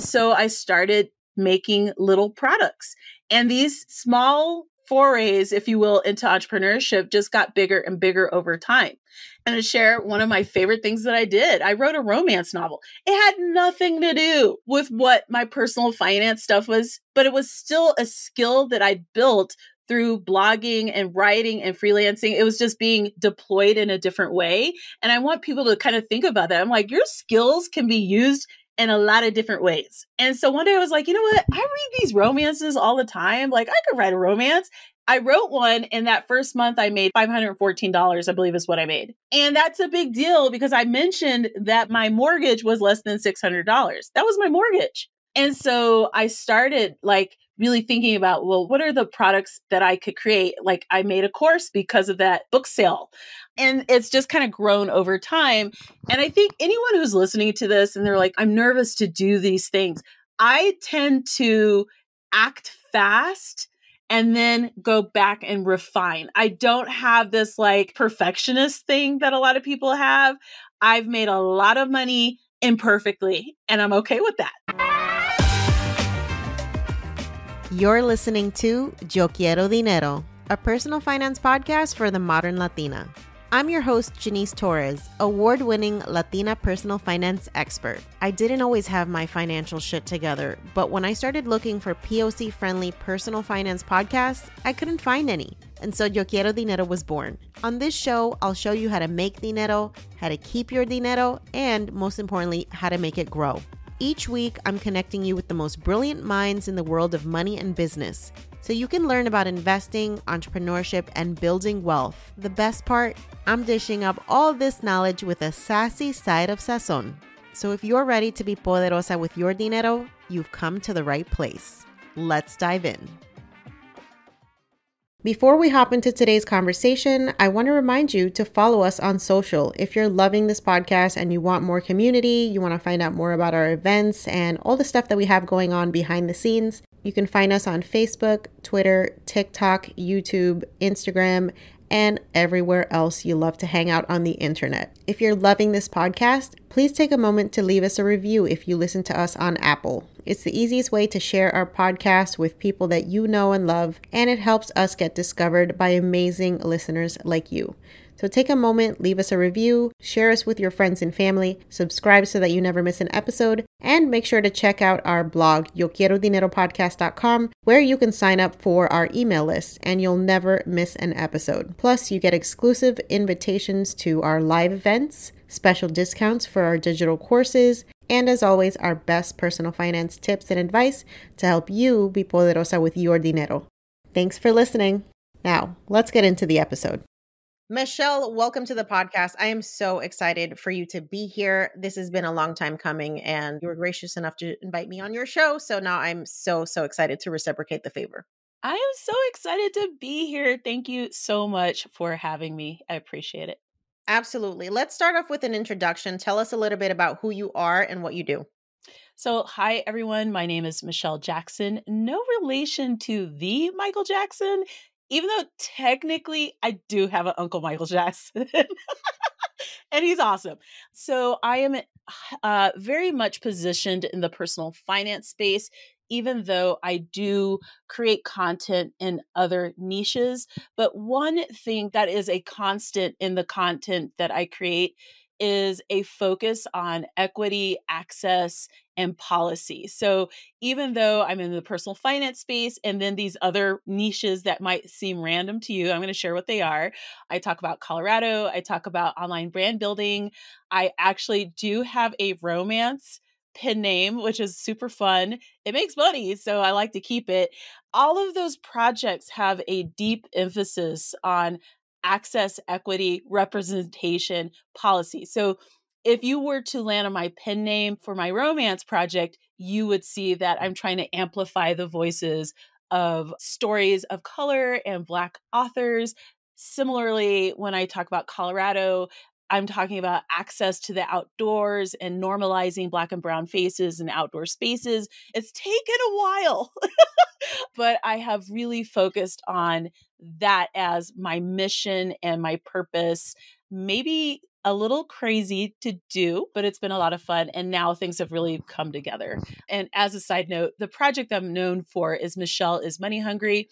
So I started making little products. And these small forays, if you will, into entrepreneurship just got bigger and bigger over time. And to share one of my favorite things that I did, I wrote a romance novel. It had nothing to do with what my personal finance stuff was, but it was still a skill that I built through blogging and writing and freelancing. It was just being deployed in a different way. And I want people to kind of think about that. I'm like, your skills can be used in a lot of different ways. And so one day I was like, you know what? I read these romances all the time. Like I could write a romance. I wrote one and that first month I made $514, I believe is what I made. And that's a big deal because I mentioned that my mortgage was less than $600. That was my mortgage. And so I started like really thinking about, well, what are the products that I could create? Like I made a course because of that book sale. And it's just kind of grown over time. And I think anyone who's listening to this and they're like, I'm nervous to do these things, I tend to act fast and then go back and refine. I don't have this like perfectionist thing that a lot of people have. I've made a lot of money imperfectly, and I'm okay with that. You're listening to Yo Quiero Dinero, a personal finance podcast for the modern Latina. I'm your host, Janice Torres, award winning Latina personal finance expert. I didn't always have my financial shit together, but when I started looking for POC friendly personal finance podcasts, I couldn't find any. And so Yo Quiero Dinero was born. On this show, I'll show you how to make dinero, how to keep your dinero, and most importantly, how to make it grow. Each week, I'm connecting you with the most brilliant minds in the world of money and business so you can learn about investing, entrepreneurship, and building wealth. The best part, I'm dishing up all this knowledge with a sassy side of sazon. So if you're ready to be poderosa with your dinero, you've come to the right place. Let's dive in. Before we hop into today's conversation, I want to remind you to follow us on social. If you're loving this podcast and you want more community, you want to find out more about our events and all the stuff that we have going on behind the scenes, you can find us on Facebook, Twitter, TikTok, YouTube, Instagram, and everywhere else you love to hang out on the internet. If you're loving this podcast, please take a moment to leave us a review if you listen to us on Apple. It's the easiest way to share our podcast with people that you know and love, and it helps us get discovered by amazing listeners like you. So take a moment, leave us a review, share us with your friends and family, subscribe so that you never miss an episode, and make sure to check out our blog, yoquierodineropodcast.com, where you can sign up for our email list and you'll never miss an episode. Plus, you get exclusive invitations to our live events, special discounts for our digital courses, and as always, our best personal finance tips and advice to help you be poderosa with your dinero. Thanks for listening. Now, let's get into the episode. Michelle, welcome to the podcast. I am so excited for you to be here. This has been a long time coming, and you were gracious enough to invite me on your show. So now I'm so, so excited to reciprocate the favor. I am so excited to be here. Thank you so much for having me. I appreciate it. Absolutely. Let's start off with an introduction. Tell us a little bit about who you are and what you do. So, hi everyone. My name is Michelle Jackson. No relation to the Michael Jackson even though technically I do have an Uncle Michael Jackson. and he's awesome. So I am uh, very much positioned in the personal finance space, even though I do create content in other niches. But one thing that is a constant in the content that I create is a focus on equity, access, and policy. So even though I'm in the personal finance space and then these other niches that might seem random to you, I'm going to share what they are. I talk about Colorado, I talk about online brand building. I actually do have a romance pin name, which is super fun. It makes money, so I like to keep it. All of those projects have a deep emphasis on access, equity, representation policy. So if you were to land on my pen name for my romance project, you would see that I'm trying to amplify the voices of stories of color and Black authors. Similarly, when I talk about Colorado, I'm talking about access to the outdoors and normalizing Black and Brown faces and outdoor spaces. It's taken a while, but I have really focused on that as my mission and my purpose. Maybe a little crazy to do, but it's been a lot of fun. And now things have really come together. And as a side note, the project I'm known for is Michelle is Money Hungry.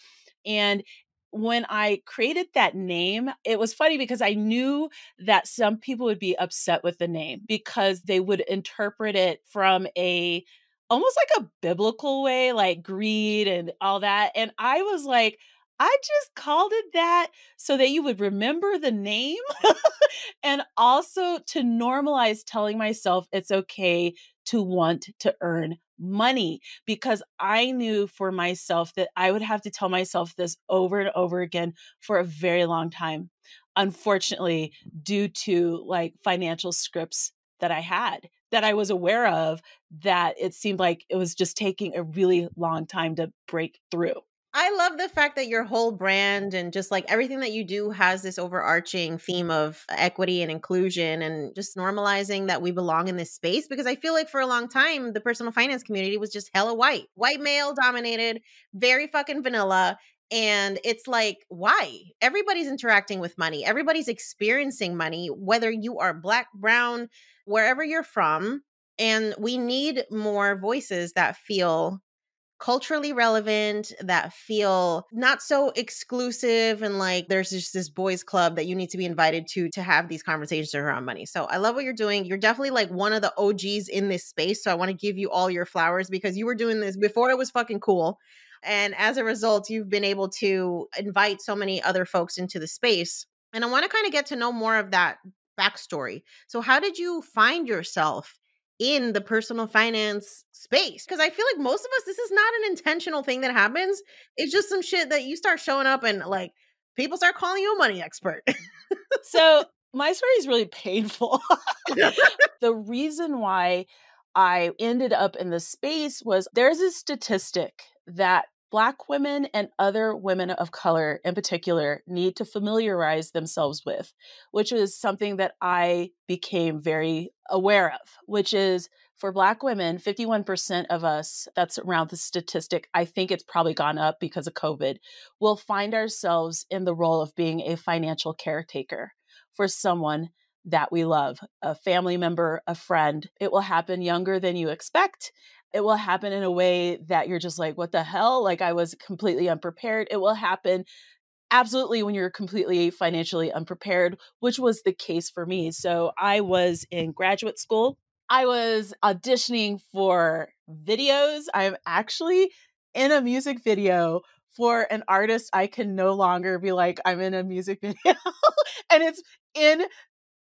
And when I created that name, it was funny because I knew that some people would be upset with the name because they would interpret it from a almost like a biblical way, like greed and all that. And I was like, I just called it that so that you would remember the name and also to normalize telling myself it's okay to want to earn money because I knew for myself that I would have to tell myself this over and over again for a very long time. Unfortunately, due to like financial scripts that I had that I was aware of, that it seemed like it was just taking a really long time to break through. I love the fact that your whole brand and just like everything that you do has this overarching theme of equity and inclusion and just normalizing that we belong in this space because I feel like for a long time the personal finance community was just hella white, white male dominated, very fucking vanilla. And it's like, why? Everybody's interacting with money, everybody's experiencing money, whether you are black, brown, wherever you're from. And we need more voices that feel culturally relevant that feel not so exclusive and like there's just this boys club that you need to be invited to to have these conversations around money. So I love what you're doing. You're definitely like one of the OGs in this space. So I want to give you all your flowers because you were doing this before it was fucking cool. And as a result, you've been able to invite so many other folks into the space. And I want to kind of get to know more of that backstory. So, how did you find yourself in the personal finance space because I feel like most of us this is not an intentional thing that happens. It's just some shit that you start showing up and like people start calling you a money expert. so my story is really painful. the reason why I ended up in the space was there's a statistic that Black women and other women of color in particular need to familiarize themselves with, which is something that I became very aware of, which is for Black women, 51% of us, that's around the statistic, I think it's probably gone up because of COVID, will find ourselves in the role of being a financial caretaker for someone that we love, a family member, a friend. It will happen younger than you expect it will happen in a way that you're just like, what the hell? Like I was completely unprepared. It will happen absolutely when you're completely financially unprepared, which was the case for me. So I was in graduate school. I was auditioning for videos. I'm actually in a music video for an artist I can no longer be like, I'm in a music video. and it's in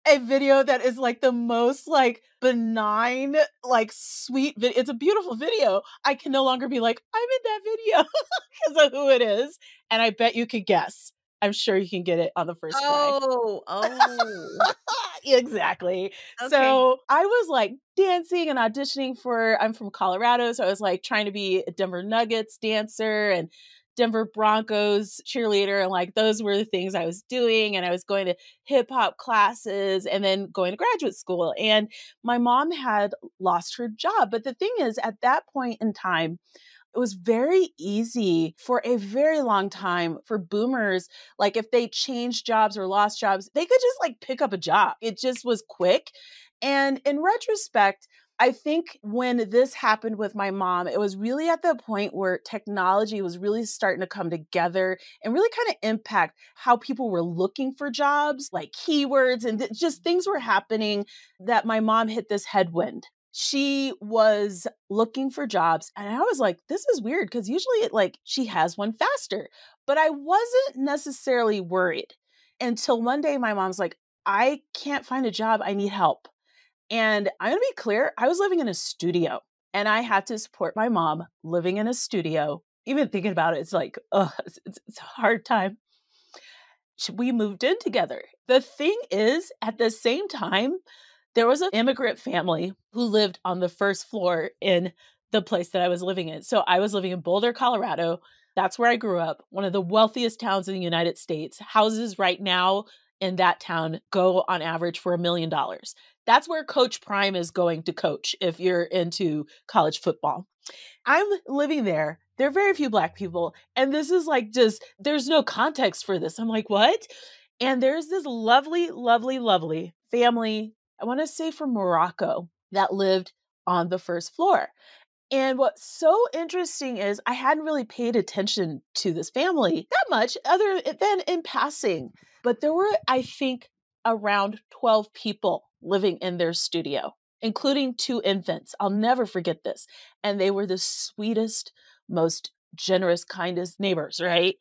a video that is like the most like benign, like sweet video. It's a beautiful video. I can no longer be like, I'm in that video because of who it is. And I bet you could guess. I'm sure you can get it on the first try. Oh, oh. exactly. Okay. So I was like dancing and auditioning for, I'm from Colorado. So I was like trying to be a Denver Nuggets dancer and Denver Broncos cheerleader. And like those were the things I was doing. And I was going to hip hop classes and then going to graduate school. And my mom had lost her job. But the thing is, at that point in time, it was very easy for a very long time for boomers like if they changed jobs or lost jobs they could just like pick up a job it just was quick and in retrospect I think when this happened with my mom, it was really at the point where technology was really starting to come together and really kind of impact how people were looking for jobs, like keywords, and th- just things were happening that my mom hit this headwind. She was looking for jobs and i was like this is weird because usually it like she has one faster but i wasn't necessarily worried until one day my mom's like i can't find a job i need help and i'm gonna be clear i was living in a studio and i had to support my mom living in a studio even thinking about it it's like it's, it's a hard time we moved in together the thing is at the same time there was an immigrant family who lived on the first floor in the place that I was living in. So I was living in Boulder, Colorado. That's where I grew up, one of the wealthiest towns in the United States. Houses right now in that town go on average for a million dollars. That's where Coach Prime is going to coach if you're into college football. I'm living there. There are very few black people. And this is like just, there's no context for this. I'm like, what? And there's this lovely, lovely, lovely family I want to say from Morocco that lived on the first floor. And what's so interesting is I hadn't really paid attention to this family that much, other than in passing. But there were, I think, around 12 people living in their studio, including two infants. I'll never forget this. And they were the sweetest, most generous, kindest neighbors, right?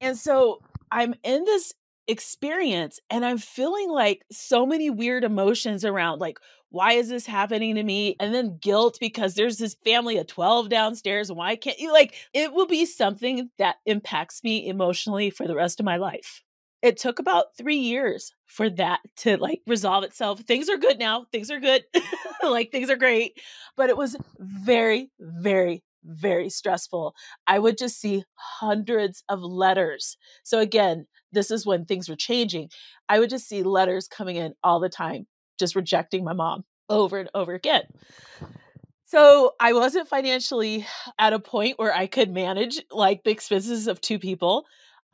And so I'm in this experience and i'm feeling like so many weird emotions around like why is this happening to me and then guilt because there's this family of 12 downstairs why can't you like it will be something that impacts me emotionally for the rest of my life it took about three years for that to like resolve itself things are good now things are good like things are great but it was very very very stressful. I would just see hundreds of letters. So, again, this is when things were changing. I would just see letters coming in all the time, just rejecting my mom over and over again. So I wasn't financially at a point where I could manage like the expenses of two people.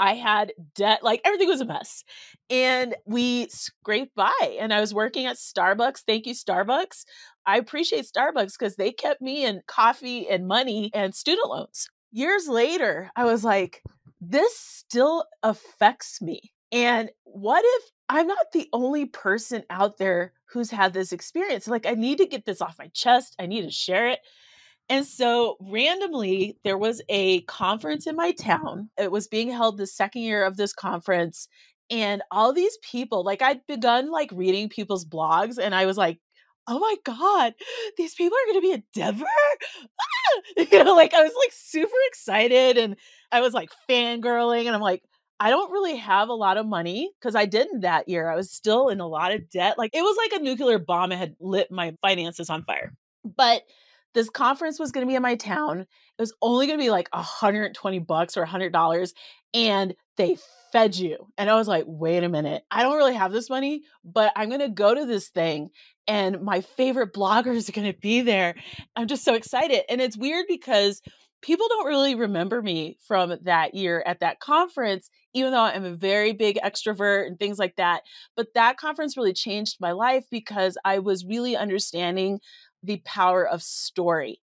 I had debt, like everything was a mess. And we scraped by. And I was working at Starbucks. Thank you, Starbucks. I appreciate Starbucks because they kept me in coffee and money and student loans. Years later, I was like, this still affects me. And what if I'm not the only person out there who's had this experience? Like, I need to get this off my chest. I need to share it. And so, randomly, there was a conference in my town. It was being held the second year of this conference. And all these people, like, I'd begun like reading people's blogs, and I was like, oh my god these people are going to be in denver ah! you know like i was like super excited and i was like fangirling and i'm like i don't really have a lot of money because i didn't that year i was still in a lot of debt like it was like a nuclear bomb had lit my finances on fire but this conference was going to be in my town it was only going to be like 120 bucks or 100 dollars and they fed you. And I was like, wait a minute, I don't really have this money, but I'm going to go to this thing and my favorite bloggers are going to be there. I'm just so excited. And it's weird because people don't really remember me from that year at that conference, even though I'm a very big extrovert and things like that. But that conference really changed my life because I was really understanding the power of story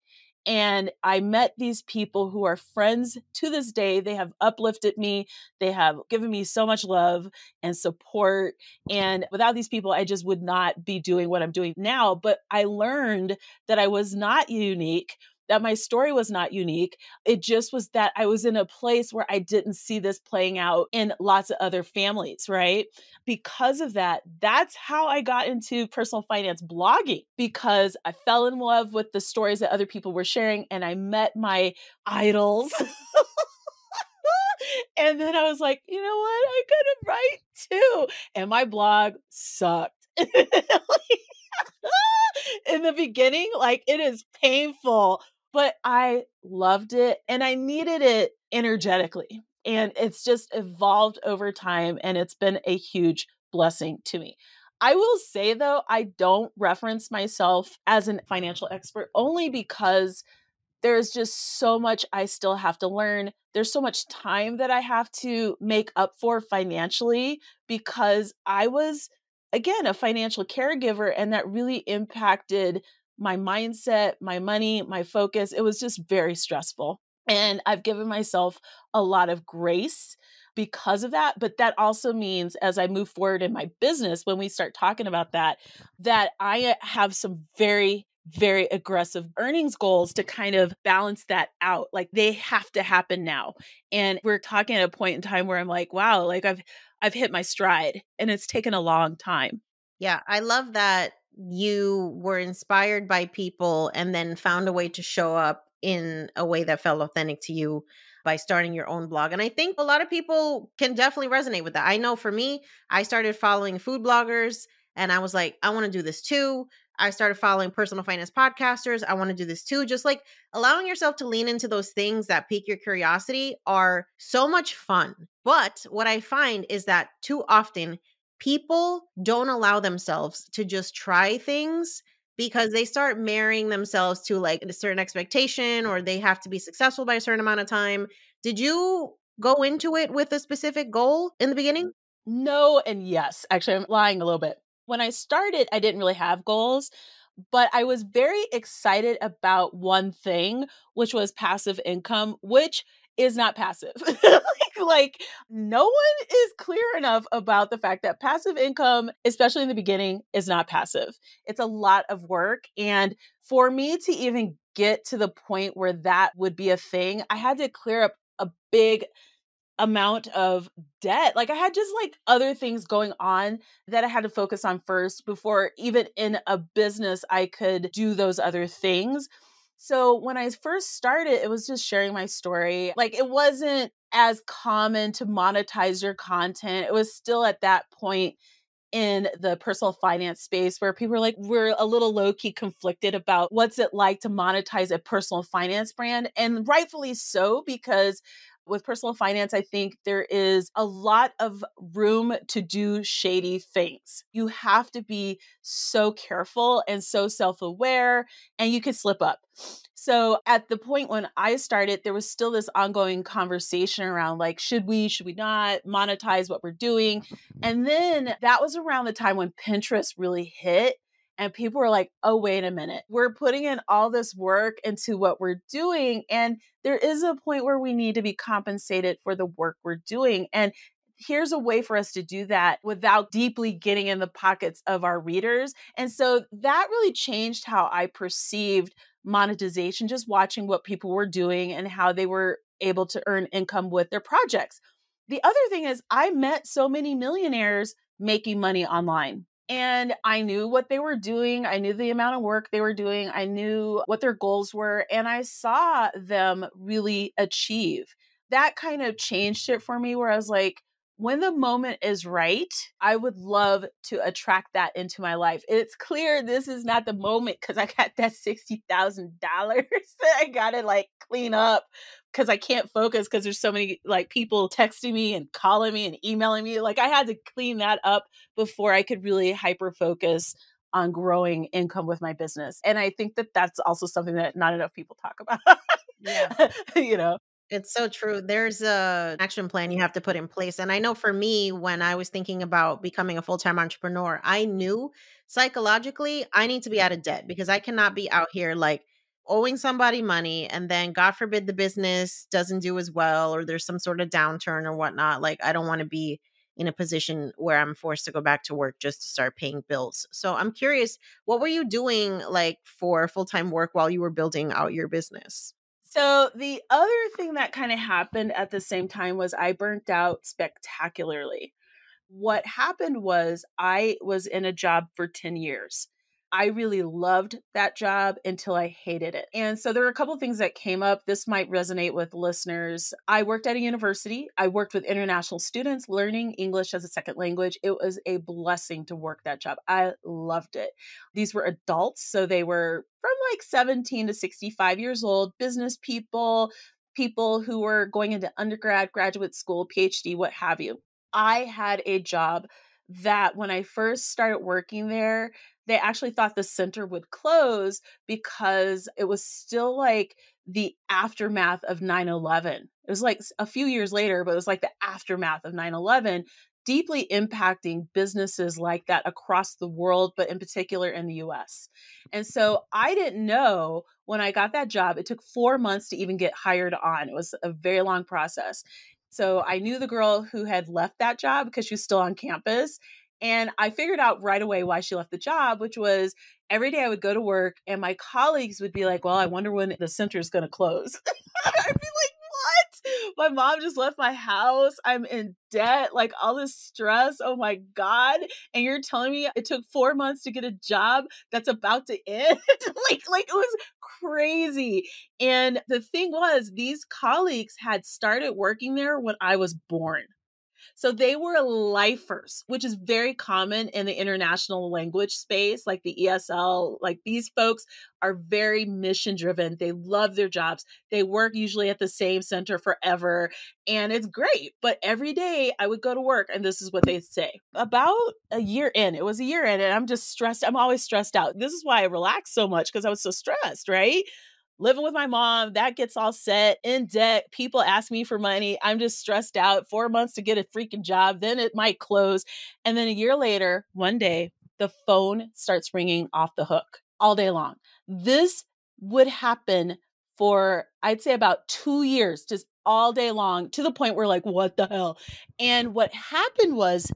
and I met these people who are friends to this day. They have uplifted me. They have given me so much love and support. And without these people, I just would not be doing what I'm doing now. But I learned that I was not unique that my story was not unique. It just was that I was in a place where I didn't see this playing out in lots of other families, right? Because of that, that's how I got into personal finance blogging because I fell in love with the stories that other people were sharing and I met my idols. and then I was like, you know what? I could write too. And my blog sucked. in the beginning, like it is painful, but I loved it and I needed it energetically. And it's just evolved over time and it's been a huge blessing to me. I will say though, I don't reference myself as a financial expert only because there's just so much I still have to learn. There's so much time that I have to make up for financially because I was, again, a financial caregiver and that really impacted my mindset, my money, my focus. It was just very stressful. And I've given myself a lot of grace because of that. But that also means as I move forward in my business, when we start talking about that, that I have some very very aggressive earnings goals to kind of balance that out. Like they have to happen now. And we're talking at a point in time where I'm like, wow, like I've I've hit my stride and it's taken a long time. Yeah, I love that you were inspired by people and then found a way to show up in a way that felt authentic to you by starting your own blog. And I think a lot of people can definitely resonate with that. I know for me, I started following food bloggers and I was like, I want to do this too. I started following personal finance podcasters. I want to do this too. Just like allowing yourself to lean into those things that pique your curiosity are so much fun. But what I find is that too often people don't allow themselves to just try things because they start marrying themselves to like a certain expectation or they have to be successful by a certain amount of time. Did you go into it with a specific goal in the beginning? No, and yes. Actually, I'm lying a little bit. When I started, I didn't really have goals, but I was very excited about one thing, which was passive income, which is not passive. like, no one is clear enough about the fact that passive income, especially in the beginning, is not passive. It's a lot of work. And for me to even get to the point where that would be a thing, I had to clear up a big amount of debt. Like I had just like other things going on that I had to focus on first before even in a business I could do those other things. So when I first started, it was just sharing my story. Like it wasn't as common to monetize your content. It was still at that point in the personal finance space where people are like we're a little low key conflicted about what's it like to monetize a personal finance brand and rightfully so because with personal finance, I think there is a lot of room to do shady things. You have to be so careful and so self aware, and you can slip up. So, at the point when I started, there was still this ongoing conversation around like, should we, should we not monetize what we're doing? And then that was around the time when Pinterest really hit and people were like, oh, wait a minute. We're putting in all this work into what we're doing. And there is a point where we need to be compensated for the work we're doing. And here's a way for us to do that without deeply getting in the pockets of our readers. And so that really changed how I perceived monetization, just watching what people were doing and how they were able to earn income with their projects. The other thing is, I met so many millionaires making money online and I knew what they were doing. I knew the amount of work they were doing. I knew what their goals were. And I saw them really achieve. That kind of changed it for me, where I was like, when the moment is right, I would love to attract that into my life. It's clear this is not the moment because I got that $60,000 that I got to like clean up because I can't focus because there's so many like people texting me and calling me and emailing me. Like I had to clean that up before I could really hyper focus on growing income with my business. And I think that that's also something that not enough people talk about. yeah. you know. It's so true. There's a action plan you have to put in place. And I know for me when I was thinking about becoming a full-time entrepreneur, I knew psychologically I need to be out of debt because I cannot be out here like owing somebody money and then god forbid the business doesn't do as well or there's some sort of downturn or whatnot like i don't want to be in a position where I'm forced to go back to work just to start paying bills. So I'm curious, what were you doing like for full time work while you were building out your business? So the other thing that kind of happened at the same time was I burnt out spectacularly. What happened was I was in a job for 10 years I really loved that job until I hated it. And so there were a couple things that came up. This might resonate with listeners. I worked at a university. I worked with international students learning English as a second language. It was a blessing to work that job. I loved it. These were adults, so they were from like 17 to 65 years old, business people, people who were going into undergrad, graduate school, PhD, what have you. I had a job that when I first started working there, they actually thought the center would close because it was still like the aftermath of 9-11 it was like a few years later but it was like the aftermath of 9-11 deeply impacting businesses like that across the world but in particular in the us and so i didn't know when i got that job it took four months to even get hired on. It was a very long process. So i knew the girl who had left that job because she was still on campus and I figured out right away why she left the job, which was every day I would go to work and my colleagues would be like, Well, I wonder when the center is going to close. I'd be like, What? My mom just left my house. I'm in debt, like all this stress. Oh my God. And you're telling me it took four months to get a job that's about to end? like, like it was crazy. And the thing was, these colleagues had started working there when I was born. So they were lifers, which is very common in the international language space, like the ESL. Like these folks are very mission driven. They love their jobs. They work usually at the same center forever. And it's great. But every day I would go to work and this is what they'd say. About a year in, it was a year in, and I'm just stressed. I'm always stressed out. This is why I relax so much because I was so stressed, right? Living with my mom, that gets all set in debt. People ask me for money. I'm just stressed out. Four months to get a freaking job. Then it might close. And then a year later, one day, the phone starts ringing off the hook all day long. This would happen for, I'd say, about two years, just all day long, to the point where, like, what the hell? And what happened was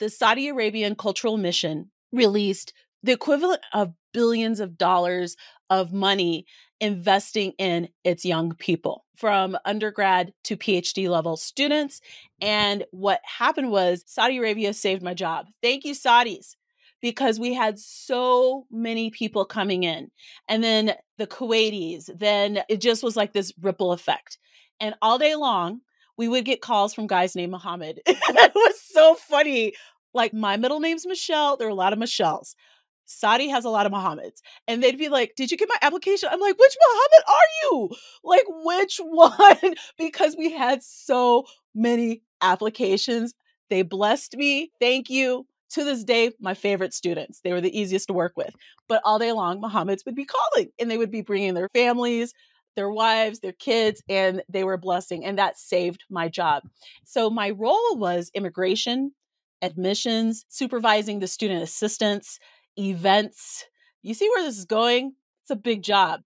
the Saudi Arabian Cultural Mission released the equivalent of billions of dollars of money investing in its young people from undergrad to PhD level students. And what happened was Saudi Arabia saved my job. Thank you, Saudis, because we had so many people coming in. And then the Kuwaitis, then it just was like this ripple effect. And all day long, we would get calls from guys named Muhammad. it was so funny. Like, my middle name's Michelle. There are a lot of Michelles. Saudi has a lot of Muhammads. And they'd be like, Did you get my application? I'm like, Which Muhammad are you? Like, which one? because we had so many applications. They blessed me. Thank you. To this day, my favorite students. They were the easiest to work with. But all day long, Muhammads would be calling and they would be bringing their families, their wives, their kids, and they were a blessing. And that saved my job. So my role was immigration, admissions, supervising the student assistants, events. You see where this is going? It's a big job.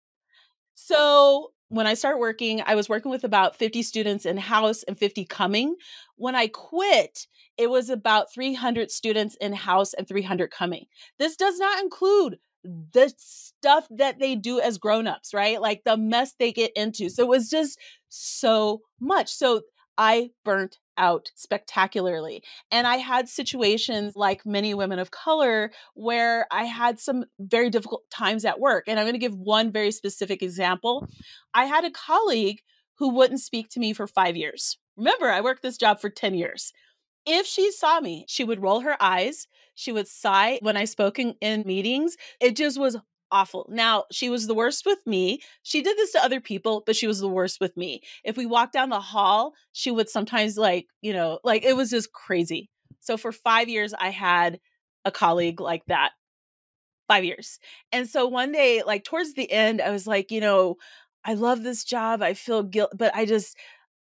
So when I started working, I was working with about 50 students in house and 50 coming. When I quit, it was about 300 students in house and 300 coming. This does not include the stuff that they do as grown-ups, right? Like the mess they get into. So it was just so much. So I burnt out spectacularly. And I had situations like many women of color where I had some very difficult times at work. And I'm going to give one very specific example. I had a colleague who wouldn't speak to me for five years. Remember, I worked this job for 10 years. If she saw me, she would roll her eyes. She would sigh when I spoke in, in meetings. It just was awful. Now, she was the worst with me. She did this to other people, but she was the worst with me. If we walked down the hall, she would sometimes like, you know, like it was just crazy. So for 5 years I had a colleague like that. 5 years. And so one day like towards the end I was like, you know, I love this job. I feel guilt, but I just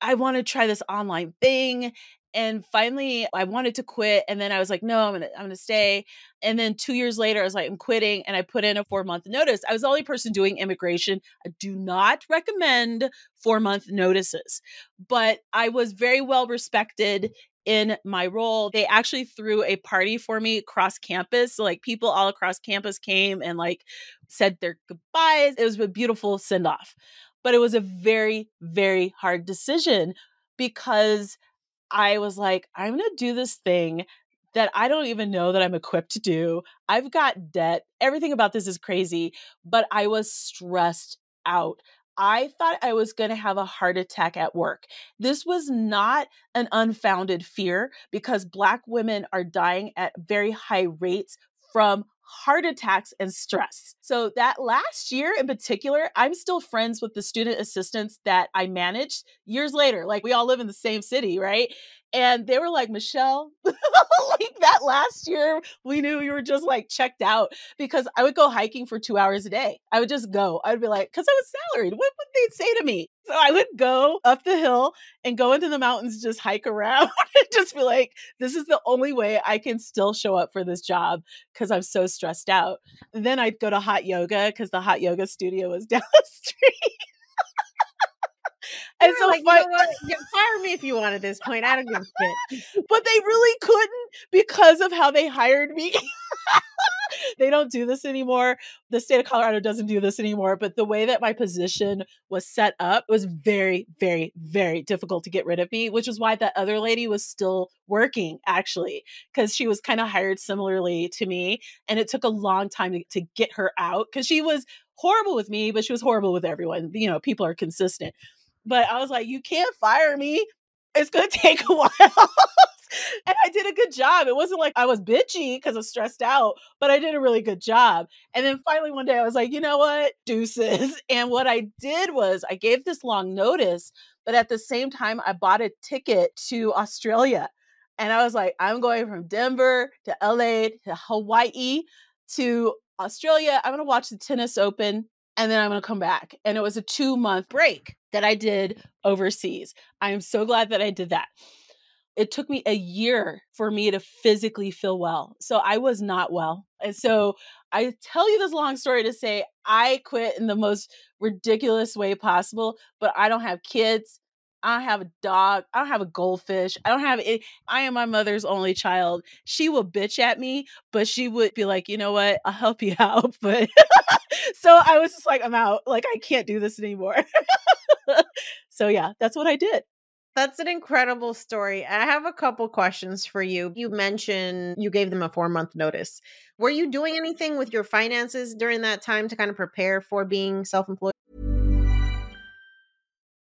I want to try this online thing and finally I wanted to quit and then I was like no I'm to I'm to stay and then 2 years later I was like I'm quitting and I put in a 4 month notice I was the only person doing immigration I do not recommend 4 month notices but I was very well respected in my role, they actually threw a party for me across campus. So like people all across campus came and like said their goodbyes. It was a beautiful send off. But it was a very, very hard decision because I was like, I'm going to do this thing that I don't even know that I'm equipped to do. I've got debt. Everything about this is crazy, but I was stressed out. I thought I was going to have a heart attack at work. This was not an unfounded fear because Black women are dying at very high rates from heart attacks and stress. So that last year in particular, I'm still friends with the student assistants that I managed years later. Like we all live in the same city, right? And they were like, Michelle, like that last year, we knew you were just like checked out because I would go hiking for two hours a day. I would just go. I would be like, because I was salaried. What would they say to me? So I would go up the hill and go into the mountains, just hike around and just be like, this is the only way I can still show up for this job because I'm so stressed out. And then I'd go to hot yoga because the hot yoga studio was down the street. And so like, fun- you know fire me if you want at this point. I don't give a shit. but they really couldn't because of how they hired me. they don't do this anymore. The state of Colorado doesn't do this anymore. But the way that my position was set up was very, very, very difficult to get rid of me, which is why that other lady was still working actually, because she was kind of hired similarly to me. And it took a long time to, to get her out because she was horrible with me, but she was horrible with everyone. You know, people are consistent. But I was like, you can't fire me. It's going to take a while. and I did a good job. It wasn't like I was bitchy because I was stressed out, but I did a really good job. And then finally one day I was like, you know what? Deuces. And what I did was I gave this long notice, but at the same time, I bought a ticket to Australia. And I was like, I'm going from Denver to LA to Hawaii to Australia. I'm going to watch the tennis open and then I'm going to come back. And it was a two month break that I did overseas. I am so glad that I did that. It took me a year for me to physically feel well. So I was not well. And so I tell you this long story to say I quit in the most ridiculous way possible, but I don't have kids. I don't have a dog. I don't have a goldfish. I don't have it. I am my mother's only child. She will bitch at me, but she would be like, you know what? I'll help you out. But so I was just like, I'm out. Like, I can't do this anymore. so yeah, that's what I did. That's an incredible story. I have a couple questions for you. You mentioned you gave them a four month notice. Were you doing anything with your finances during that time to kind of prepare for being self employed?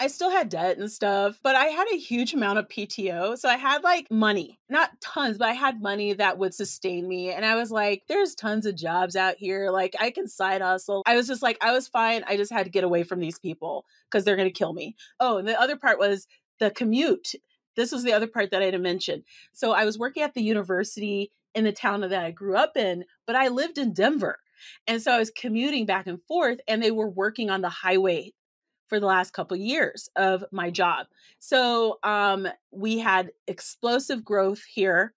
I still had debt and stuff, but I had a huge amount of PTO. So I had like money, not tons, but I had money that would sustain me. And I was like, there's tons of jobs out here. Like I can side hustle. I was just like, I was fine. I just had to get away from these people because they're going to kill me. Oh, and the other part was the commute. This was the other part that I didn't mention. So I was working at the university in the town that I grew up in, but I lived in Denver. And so I was commuting back and forth, and they were working on the highway for the last couple of years of my job. So um, we had explosive growth here.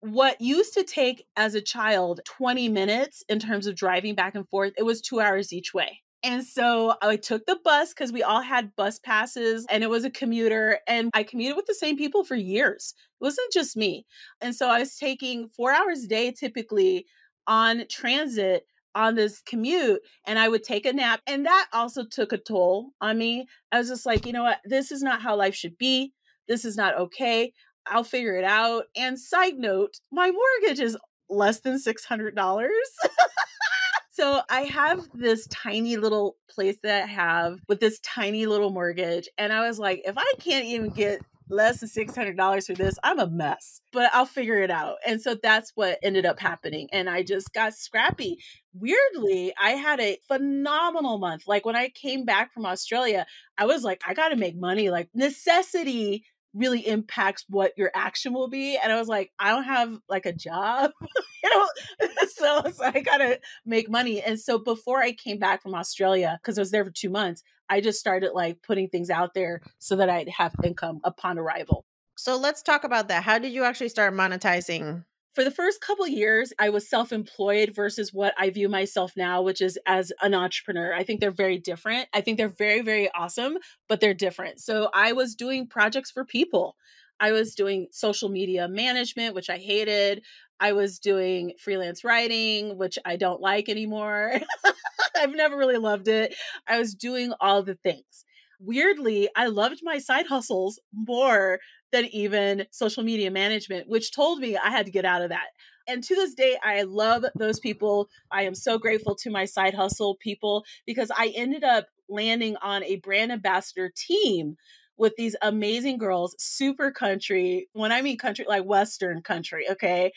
What used to take as a child 20 minutes in terms of driving back and forth, it was two hours each way. And so I took the bus because we all had bus passes and it was a commuter. And I commuted with the same people for years. It wasn't just me. And so I was taking four hours a day typically on transit on this commute and I would take a nap. And that also took a toll on me. I was just like, you know what? This is not how life should be. This is not okay. I'll figure it out. And side note, my mortgage is less than $600. so I have this tiny little place that I have with this tiny little mortgage. And I was like, if I can't even get less than $600 for this. I'm a mess, but I'll figure it out. And so that's what ended up happening. And I just got scrappy. Weirdly, I had a phenomenal month. Like when I came back from Australia, I was like, I got to make money. Like necessity really impacts what your action will be. And I was like, I don't have like a job, you know, so, so I gotta make money. And so before I came back from Australia, because I was there for two months, I just started like putting things out there so that I'd have income upon arrival. So let's talk about that. How did you actually start monetizing? For the first couple years i was self-employed versus what i view myself now which is as an entrepreneur. I think they're very different. I think they're very very awesome but they're different. So i was doing projects for people i was doing social media management which i hated i was doing freelance writing which i don't like anymore i've never really loved it i was doing all the things weirdly i loved my side hustles more than even social media management, which told me I had to get out of that. And to this day, I love those people. I am so grateful to my side hustle people because I ended up landing on a brand ambassador team with these amazing girls, super country. When I mean country, like Western country, okay,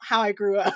how I grew up,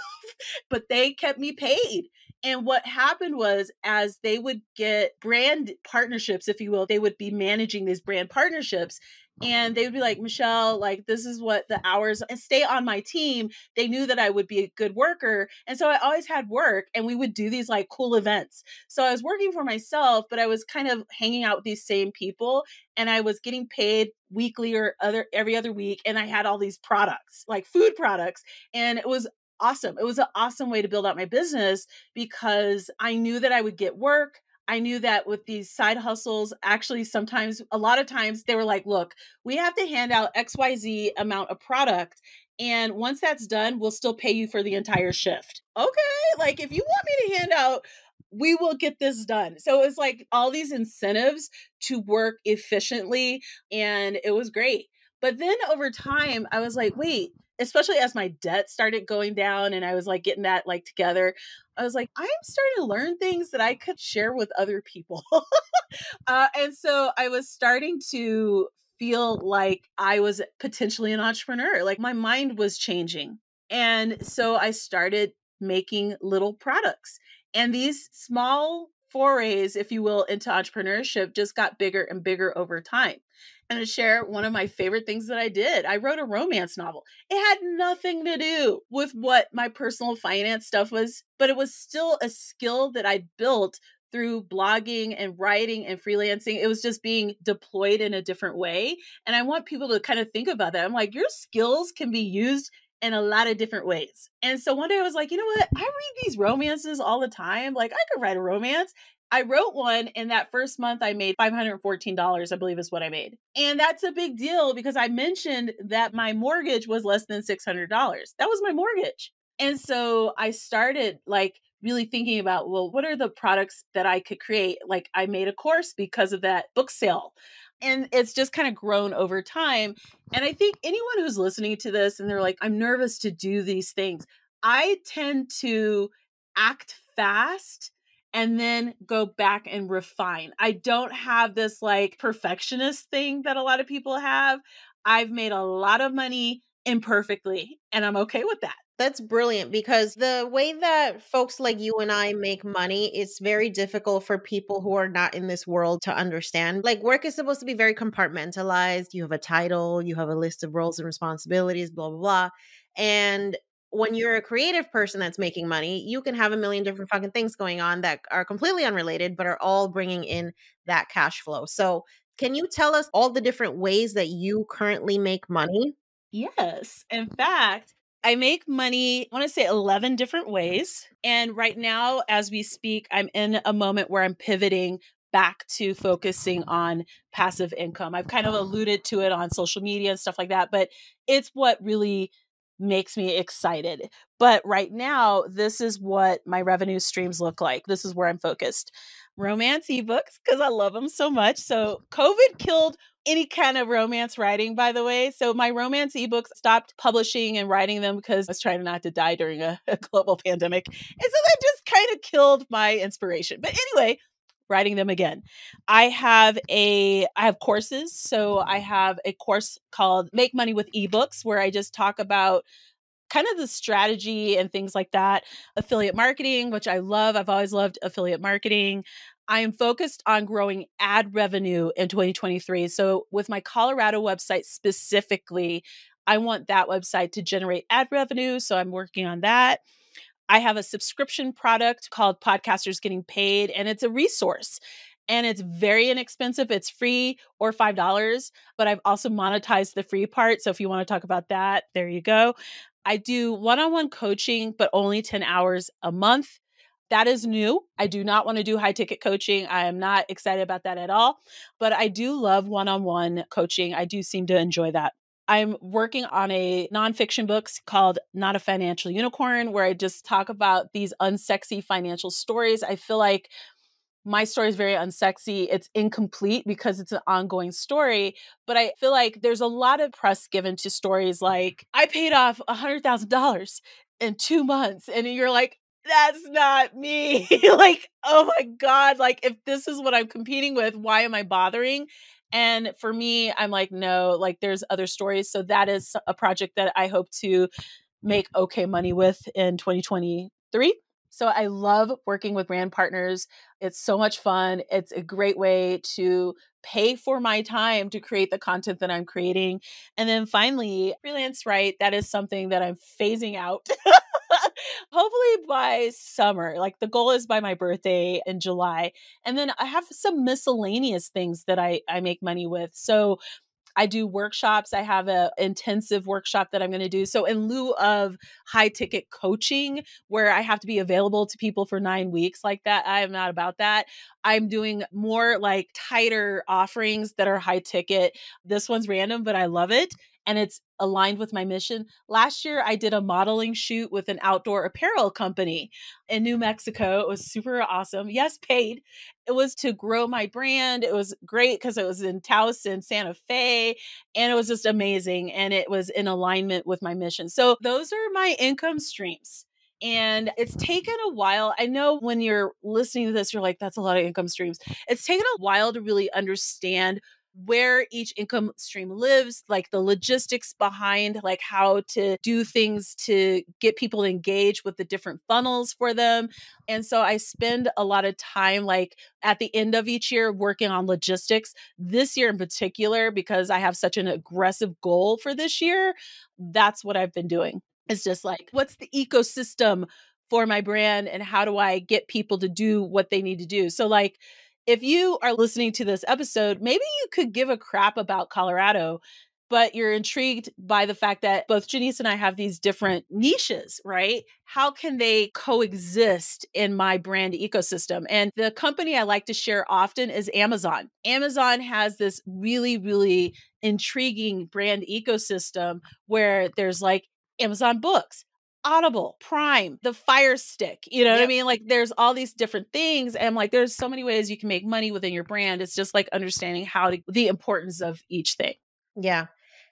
but they kept me paid. And what happened was, as they would get brand partnerships, if you will, they would be managing these brand partnerships and they would be like michelle like this is what the hours and stay on my team they knew that i would be a good worker and so i always had work and we would do these like cool events. So i was working for myself but i was kind of hanging out with these same people and i was getting paid weekly or other every other week and i had all these products like food products and it was awesome. It was an awesome way to build out my business because i knew that i would get work I knew that with these side hustles, actually, sometimes, a lot of times, they were like, look, we have to hand out XYZ amount of product. And once that's done, we'll still pay you for the entire shift. Okay. Like, if you want me to hand out, we will get this done. So it was like all these incentives to work efficiently. And it was great. But then over time, I was like, wait, especially as my debt started going down and I was like getting that like together, I was like, I'm starting to learn things that I could share with other people. uh, and so I was starting to feel like I was potentially an entrepreneur. Like my mind was changing. And so I started making little products. And these small forays, if you will, into entrepreneurship just got bigger and bigger over time and to share one of my favorite things that I did. I wrote a romance novel. It had nothing to do with what my personal finance stuff was, but it was still a skill that I built through blogging and writing and freelancing. It was just being deployed in a different way. And I want people to kind of think about that. I'm like, your skills can be used in a lot of different ways. And so one day I was like, you know what? I read these romances all the time. Like, I could write a romance. I wrote one and that first month I made $514, I believe is what I made. And that's a big deal because I mentioned that my mortgage was less than $600. That was my mortgage. And so I started like really thinking about, well, what are the products that I could create? Like I made a course because of that book sale. And it's just kind of grown over time. And I think anyone who's listening to this and they're like, I'm nervous to do these things, I tend to act fast and then go back and refine. I don't have this like perfectionist thing that a lot of people have. I've made a lot of money imperfectly, and I'm okay with that. That's brilliant because the way that folks like you and I make money it's very difficult for people who are not in this world to understand. Like, work is supposed to be very compartmentalized. You have a title, you have a list of roles and responsibilities, blah, blah, blah. And when you're a creative person that's making money, you can have a million different fucking things going on that are completely unrelated, but are all bringing in that cash flow. So, can you tell us all the different ways that you currently make money? Yes. In fact, I make money, I want to say 11 different ways. And right now, as we speak, I'm in a moment where I'm pivoting back to focusing on passive income. I've kind of alluded to it on social media and stuff like that, but it's what really makes me excited. But right now, this is what my revenue streams look like. This is where I'm focused. Romance ebooks, because I love them so much. So, COVID killed any kind of romance writing, by the way. So, my romance ebooks stopped publishing and writing them because I was trying not to die during a, a global pandemic. And so that just kind of killed my inspiration. But anyway, writing them again. I have a I have courses. So I mm-hmm. have a course called Make Money with eBooks where I just talk about kind of the strategy and things like that. Affiliate marketing, which I love. I've always loved affiliate marketing. I am focused on growing ad revenue in 2023. So, with my Colorado website specifically, I want that website to generate ad revenue. So, I'm working on that. I have a subscription product called Podcasters Getting Paid, and it's a resource and it's very inexpensive. It's free or $5, but I've also monetized the free part. So if you want to talk about that, there you go. I do one on one coaching, but only 10 hours a month. That is new. I do not want to do high ticket coaching. I am not excited about that at all, but I do love one on one coaching. I do seem to enjoy that. I'm working on a nonfiction book called Not a Financial Unicorn, where I just talk about these unsexy financial stories. I feel like my story is very unsexy. It's incomplete because it's an ongoing story. But I feel like there's a lot of press given to stories like, I paid off $100,000 in two months. And you're like, that's not me. like, oh my God. Like, if this is what I'm competing with, why am I bothering? And for me, I'm like, no, like there's other stories. So that is a project that I hope to make okay money with in 2023. So I love working with brand partners. It's so much fun. It's a great way to pay for my time to create the content that I'm creating. And then finally, freelance write, that is something that I'm phasing out. Hopefully by summer. Like the goal is by my birthday in July. And then I have some miscellaneous things that I I make money with. So I do workshops. I have a intensive workshop that I'm going to do. So in lieu of high ticket coaching where I have to be available to people for 9 weeks like that, I am not about that. I'm doing more like tighter offerings that are high ticket. This one's random, but I love it and it's aligned with my mission. Last year, I did a modeling shoot with an outdoor apparel company in New Mexico. It was super awesome. Yes, paid. It was to grow my brand. It was great because it was in Taos and Santa Fe, and it was just amazing. And it was in alignment with my mission. So, those are my income streams. And it's taken a while. I know when you're listening to this, you're like, that's a lot of income streams. It's taken a while to really understand where each income stream lives, like the logistics behind like how to do things to get people engaged with the different funnels for them. And so I spend a lot of time like at the end of each year working on logistics. This year in particular because I have such an aggressive goal for this year, that's what I've been doing. It's just like what's the ecosystem for my brand and how do I get people to do what they need to do? So like if you are listening to this episode, maybe you could give a crap about Colorado, but you're intrigued by the fact that both Janice and I have these different niches, right? How can they coexist in my brand ecosystem? And the company I like to share often is Amazon. Amazon has this really, really intriguing brand ecosystem where there's like Amazon books, Audible, Prime, the Fire Stick. You know yep. what I mean? Like there's all these different things. And like, there's so many ways you can make money within your brand. It's just like understanding how to the importance of each thing. Yeah.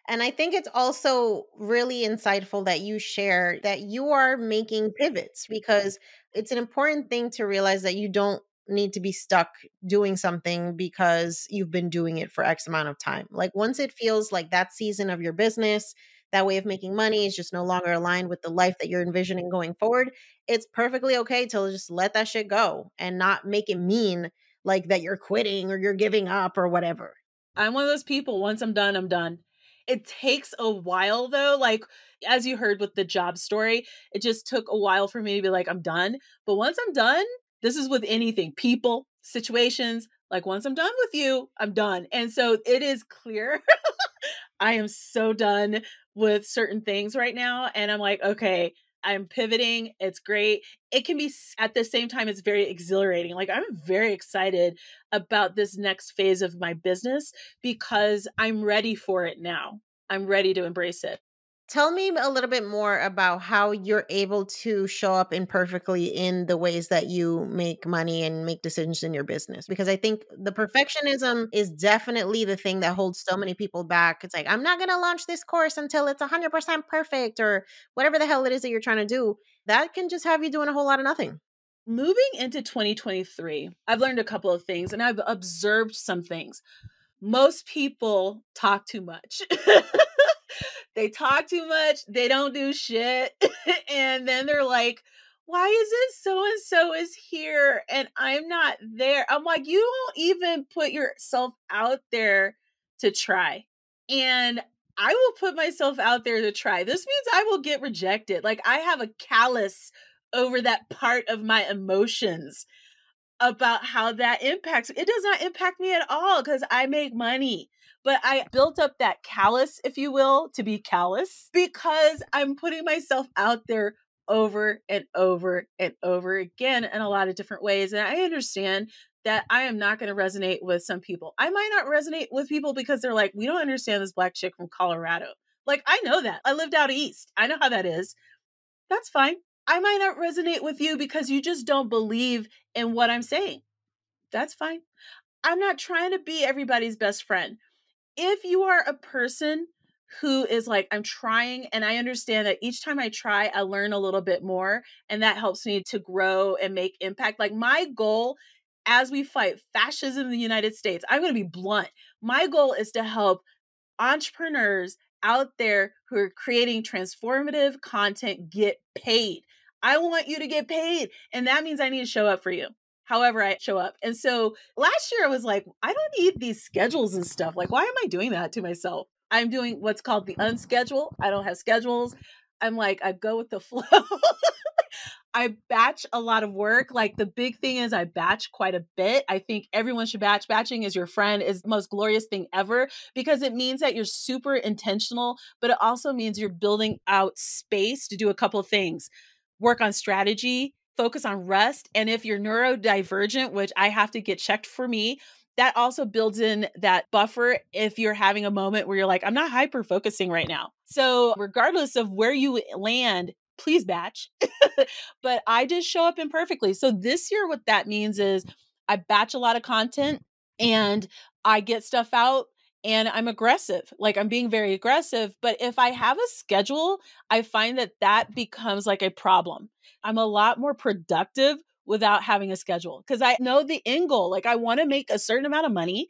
And I think it's also really insightful that you share that you are making pivots because it's an important thing to realize that you don't need to be stuck doing something because you've been doing it for X amount of time. Like once it feels like that season of your business, that way of making money is just no longer aligned with the life that you're envisioning going forward, it's perfectly okay to just let that shit go and not make it mean like that you're quitting or you're giving up or whatever. I'm one of those people, once I'm done, I'm done. It takes a while though. Like, as you heard with the job story, it just took a while for me to be like, I'm done. But once I'm done, this is with anything people, situations. Like, once I'm done with you, I'm done. And so it is clear. I am so done with certain things right now. And I'm like, okay, I'm pivoting. It's great. It can be at the same time, it's very exhilarating. Like, I'm very excited about this next phase of my business because I'm ready for it now. I'm ready to embrace it. Tell me a little bit more about how you're able to show up imperfectly in the ways that you make money and make decisions in your business. Because I think the perfectionism is definitely the thing that holds so many people back. It's like, I'm not going to launch this course until it's 100% perfect or whatever the hell it is that you're trying to do. That can just have you doing a whole lot of nothing. moving into 2023, I've learned a couple of things and I've observed some things. Most people talk too much. they talk too much, they don't do shit. and then they're like, why is it so and so is here and I'm not there? I'm like, you don't even put yourself out there to try. And I will put myself out there to try. This means I will get rejected. Like I have a callus over that part of my emotions about how that impacts. It does not impact me at all because I make money. But I built up that callus, if you will, to be callous because I'm putting myself out there over and over and over again in a lot of different ways. And I understand that I am not going to resonate with some people. I might not resonate with people because they're like, we don't understand this black chick from Colorado. Like, I know that. I lived out east. I know how that is. That's fine. I might not resonate with you because you just don't believe in what I'm saying. That's fine. I'm not trying to be everybody's best friend. If you are a person who is like, I'm trying, and I understand that each time I try, I learn a little bit more, and that helps me to grow and make impact. Like, my goal as we fight fascism in the United States, I'm going to be blunt. My goal is to help entrepreneurs out there who are creating transformative content get paid. I want you to get paid. And that means I need to show up for you. However, I show up. And so last year I was like, I don't need these schedules and stuff. Like, why am I doing that to myself? I'm doing what's called the unschedule. I don't have schedules. I'm like, I go with the flow. I batch a lot of work. Like the big thing is I batch quite a bit. I think everyone should batch. Batching is your friend is the most glorious thing ever because it means that you're super intentional, but it also means you're building out space to do a couple of things. Work on strategy, focus on rest, and if you're neurodivergent, which I have to get checked for me, that also builds in that buffer if you're having a moment where you're like, I'm not hyper focusing right now. So, regardless of where you land, please batch. but I just show up imperfectly. So this year, what that means is I batch a lot of content and I get stuff out and I'm aggressive. Like I'm being very aggressive. But if I have a schedule, I find that that becomes like a problem. I'm a lot more productive without having a schedule because I know the end goal. Like I want to make a certain amount of money.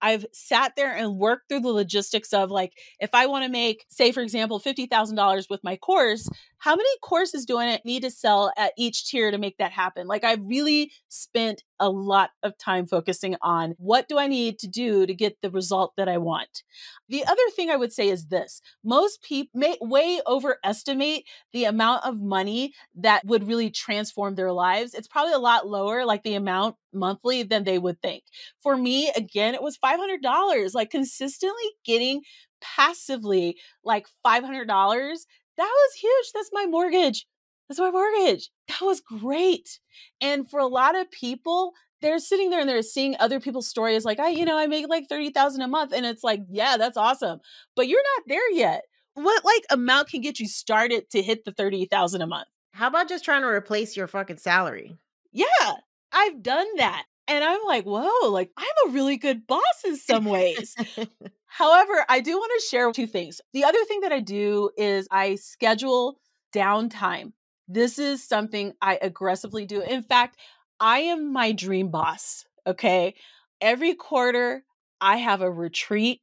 I've sat there and worked through the logistics of like, if I want to make, say, for example, $50,000 with my course, how many courses do I need to sell at each tier to make that happen? Like, I really spent a lot of time focusing on what do I need to do to get the result that I want. The other thing I would say is this most people may way overestimate the amount of money that would really transform their lives. It's probably a lot lower, like the amount monthly, than they would think. For me, again, it was $500, like consistently getting passively like $500 that was huge. That's my mortgage. That's my mortgage. That was great. And for a lot of people, they're sitting there and they're seeing other people's stories like, I, you know, I make like 30,000 a month. And it's like, yeah, that's awesome. But you're not there yet. What like amount can get you started to hit the 30,000 a month? How about just trying to replace your fucking salary? Yeah, I've done that. And I'm like, whoa, like I'm a really good boss in some ways. However, I do want to share two things. The other thing that I do is I schedule downtime. This is something I aggressively do. In fact, I am my dream boss. Okay. Every quarter, I have a retreat.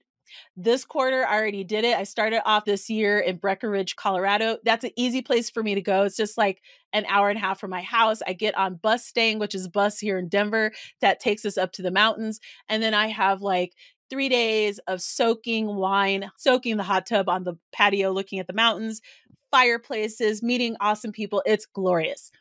This quarter, I already did it. I started off this year in Breckenridge, Colorado. That's an easy place for me to go. It's just like an hour and a half from my house. I get on Bustang, which is bus here in Denver that takes us up to the mountains. And then I have like three days of soaking wine, soaking the hot tub on the patio, looking at the mountains, fireplaces, meeting awesome people. It's glorious.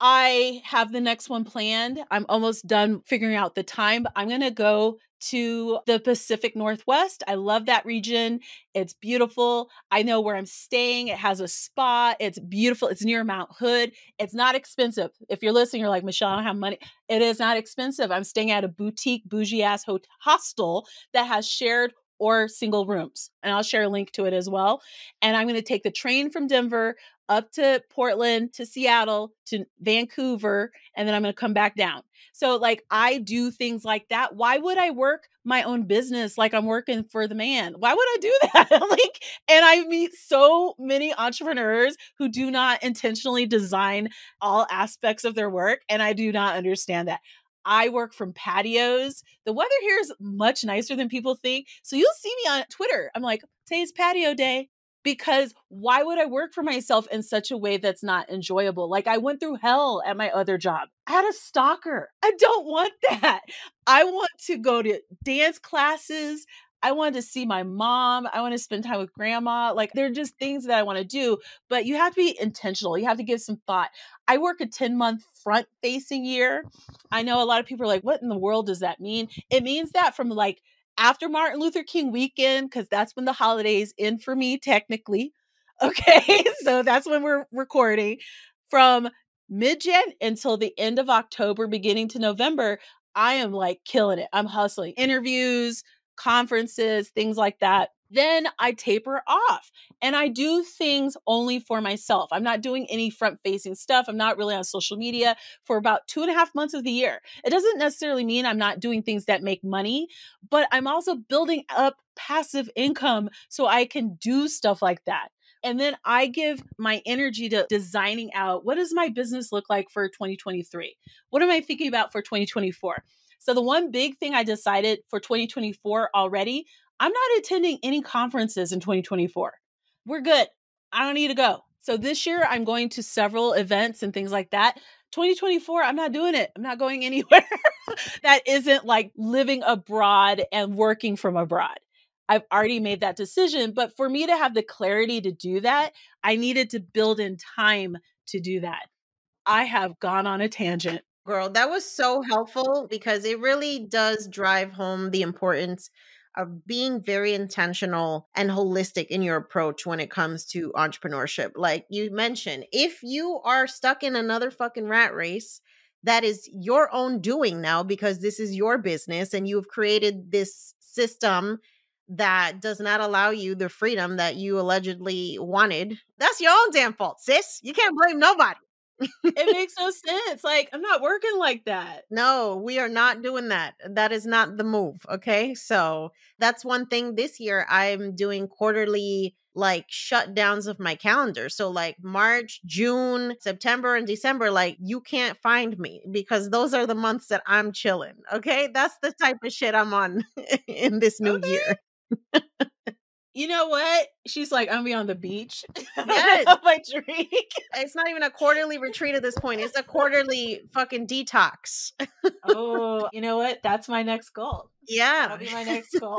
I have the next one planned. I'm almost done figuring out the time, but I'm going to go to the Pacific Northwest. I love that region. It's beautiful. I know where I'm staying. It has a spa. It's beautiful. It's near Mount Hood. It's not expensive. If you're listening, you're like, Michelle, I don't have money. It is not expensive. I'm staying at a boutique, bougie ass hostel that has shared or single rooms. And I'll share a link to it as well. And I'm going to take the train from Denver up to Portland, to Seattle, to Vancouver, and then I'm going to come back down. So, like, I do things like that. Why would I work my own business like I'm working for the man? Why would I do that? like, and I meet so many entrepreneurs who do not intentionally design all aspects of their work, and I do not understand that. I work from patios. The weather here is much nicer than people think. So you'll see me on Twitter. I'm like, today's patio day because why would I work for myself in such a way that's not enjoyable? Like I went through hell at my other job. I had a stalker. I don't want that. I want to go to dance classes. I wanted to see my mom. I want to spend time with grandma. Like they're just things that I want to do, but you have to be intentional. You have to give some thought. I work a 10 month front facing year. I know a lot of people are like, what in the world does that mean? It means that from like after Martin Luther King weekend, because that's when the holidays end for me, technically. Okay. so that's when we're recording. From mid Jan until the end of October, beginning to November, I am like killing it. I'm hustling interviews, conferences, things like that then I taper off and I do things only for myself. I'm not doing any front facing stuff. I'm not really on social media for about two and a half months of the year. It doesn't necessarily mean I'm not doing things that make money, but I'm also building up passive income so I can do stuff like that. And then I give my energy to designing out what does my business look like for 2023? What am I thinking about for 2024? So, the one big thing I decided for 2024 already, I'm not attending any conferences in 2024. We're good. I don't need to go. So this year I'm going to several events and things like that. 2024, I'm not doing it. I'm not going anywhere that isn't like living abroad and working from abroad. I've already made that decision. But for me to have the clarity to do that, I needed to build in time to do that. I have gone on a tangent. Girl, that was so helpful because it really does drive home the importance of being very intentional and holistic in your approach when it comes to entrepreneurship. Like you mentioned, if you are stuck in another fucking rat race, that is your own doing now because this is your business and you've created this system that does not allow you the freedom that you allegedly wanted. That's your own damn fault, sis. You can't blame nobody it makes no sense. Like, I'm not working like that. No, we are not doing that. That is not the move. Okay. So that's one thing this year. I'm doing quarterly like shutdowns of my calendar. So like March, June, September, and December, like you can't find me because those are the months that I'm chilling. Okay. That's the type of shit I'm on in this new okay. year you know what? She's like, I'm gonna be on the beach. Yes. my drink. It's not even a quarterly retreat at this point. It's a quarterly fucking detox. oh, you know what? That's my next goal. Yeah. That'll be my next goal.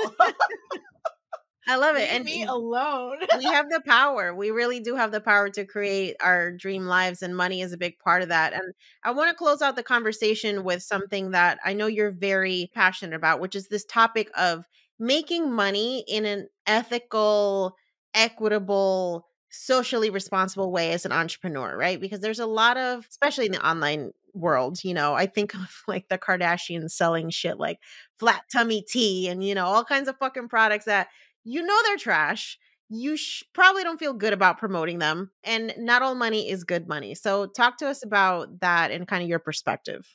I love it. Leave and me alone. we have the power. We really do have the power to create our dream lives, and money is a big part of that. And I want to close out the conversation with something that I know you're very passionate about, which is this topic of making money in an ethical, equitable, socially responsible way as an entrepreneur, right? Because there's a lot of, especially in the online world, you know, I think of like the Kardashians selling shit like flat tummy tea and, you know, all kinds of fucking products that you know they're trash. You sh- probably don't feel good about promoting them. And not all money is good money. So, talk to us about that and kind of your perspective.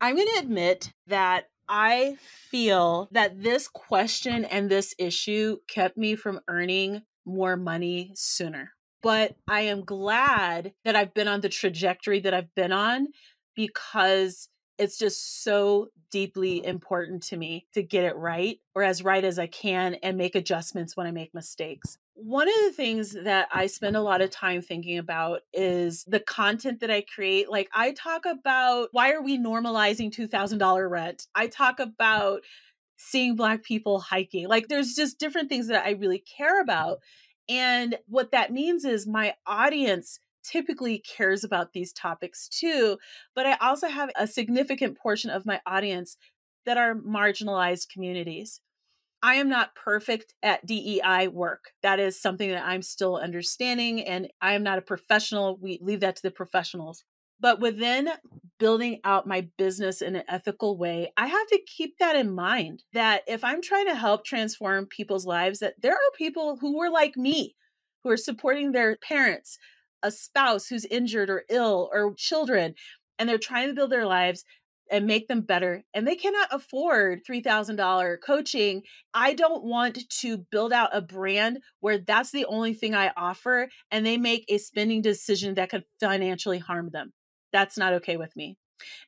I'm going to admit that I feel that this question and this issue kept me from earning more money sooner. But I am glad that I've been on the trajectory that I've been on because it's just so deeply important to me to get it right or as right as I can and make adjustments when I make mistakes. One of the things that I spend a lot of time thinking about is the content that I create. Like, I talk about why are we normalizing $2,000 rent? I talk about seeing Black people hiking. Like, there's just different things that I really care about. And what that means is my audience typically cares about these topics too. But I also have a significant portion of my audience that are marginalized communities. I am not perfect at DEI work. That is something that I'm still understanding, and I am not a professional. We leave that to the professionals. But within building out my business in an ethical way, I have to keep that in mind that if I'm trying to help transform people's lives, that there are people who were like me, who are supporting their parents, a spouse who's injured or ill or children and they're trying to build their lives and make them better and they cannot afford $3000 coaching i don't want to build out a brand where that's the only thing i offer and they make a spending decision that could financially harm them. That's not okay with me.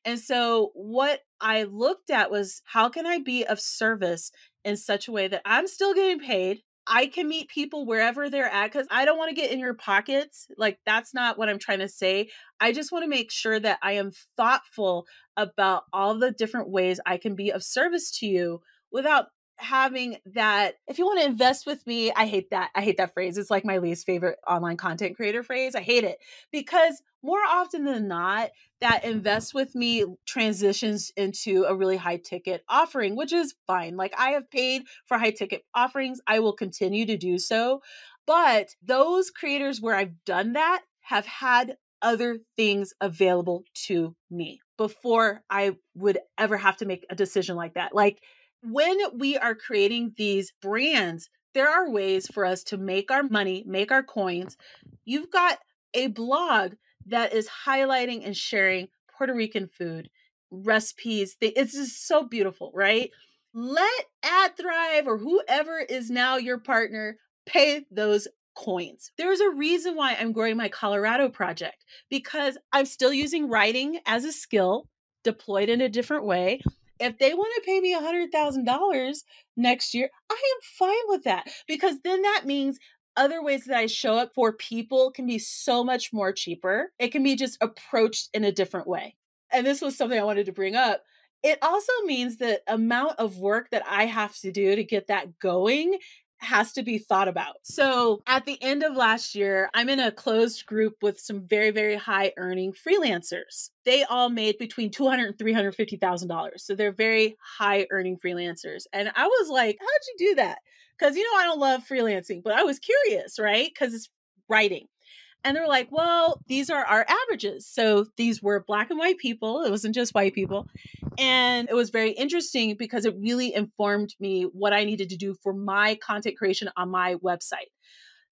And so what i looked at was how can i be of service in such a way that i'm still getting paid I can meet people wherever they're at because I don't want to get in your pockets. Like, that's not what I'm trying to say. I just want to make sure that I am thoughtful about all the different ways I can be of service to you without having that if you want to invest with me i hate that i hate that phrase it's like my least favorite online content creator phrase i hate it because more often than not that invest with me transitions into a really high ticket offering which is fine like i have paid for high ticket offerings i will continue to do so but those creators where i've done that have had other things available to me before i would ever have to make a decision like that like when we are creating these brands, there are ways for us to make our money, make our coins. You've got a blog that is highlighting and sharing Puerto Rican food, recipes. It's just so beautiful, right? Let AdThrive or whoever is now your partner pay those coins. There's a reason why I'm growing my Colorado project because I'm still using writing as a skill deployed in a different way. If they want to pay me a $100,000 next year, I am fine with that because then that means other ways that I show up for people can be so much more cheaper. It can be just approached in a different way. And this was something I wanted to bring up. It also means the amount of work that I have to do to get that going has to be thought about. So at the end of last year, I'm in a closed group with some very, very high earning freelancers. They all made between $200 and $350,000. So they're very high earning freelancers. And I was like, how'd you do that? Because, you know, I don't love freelancing, but I was curious, right? Because it's writing. And they're like, well, these are our averages. So these were black and white people. It wasn't just white people. And it was very interesting because it really informed me what I needed to do for my content creation on my website.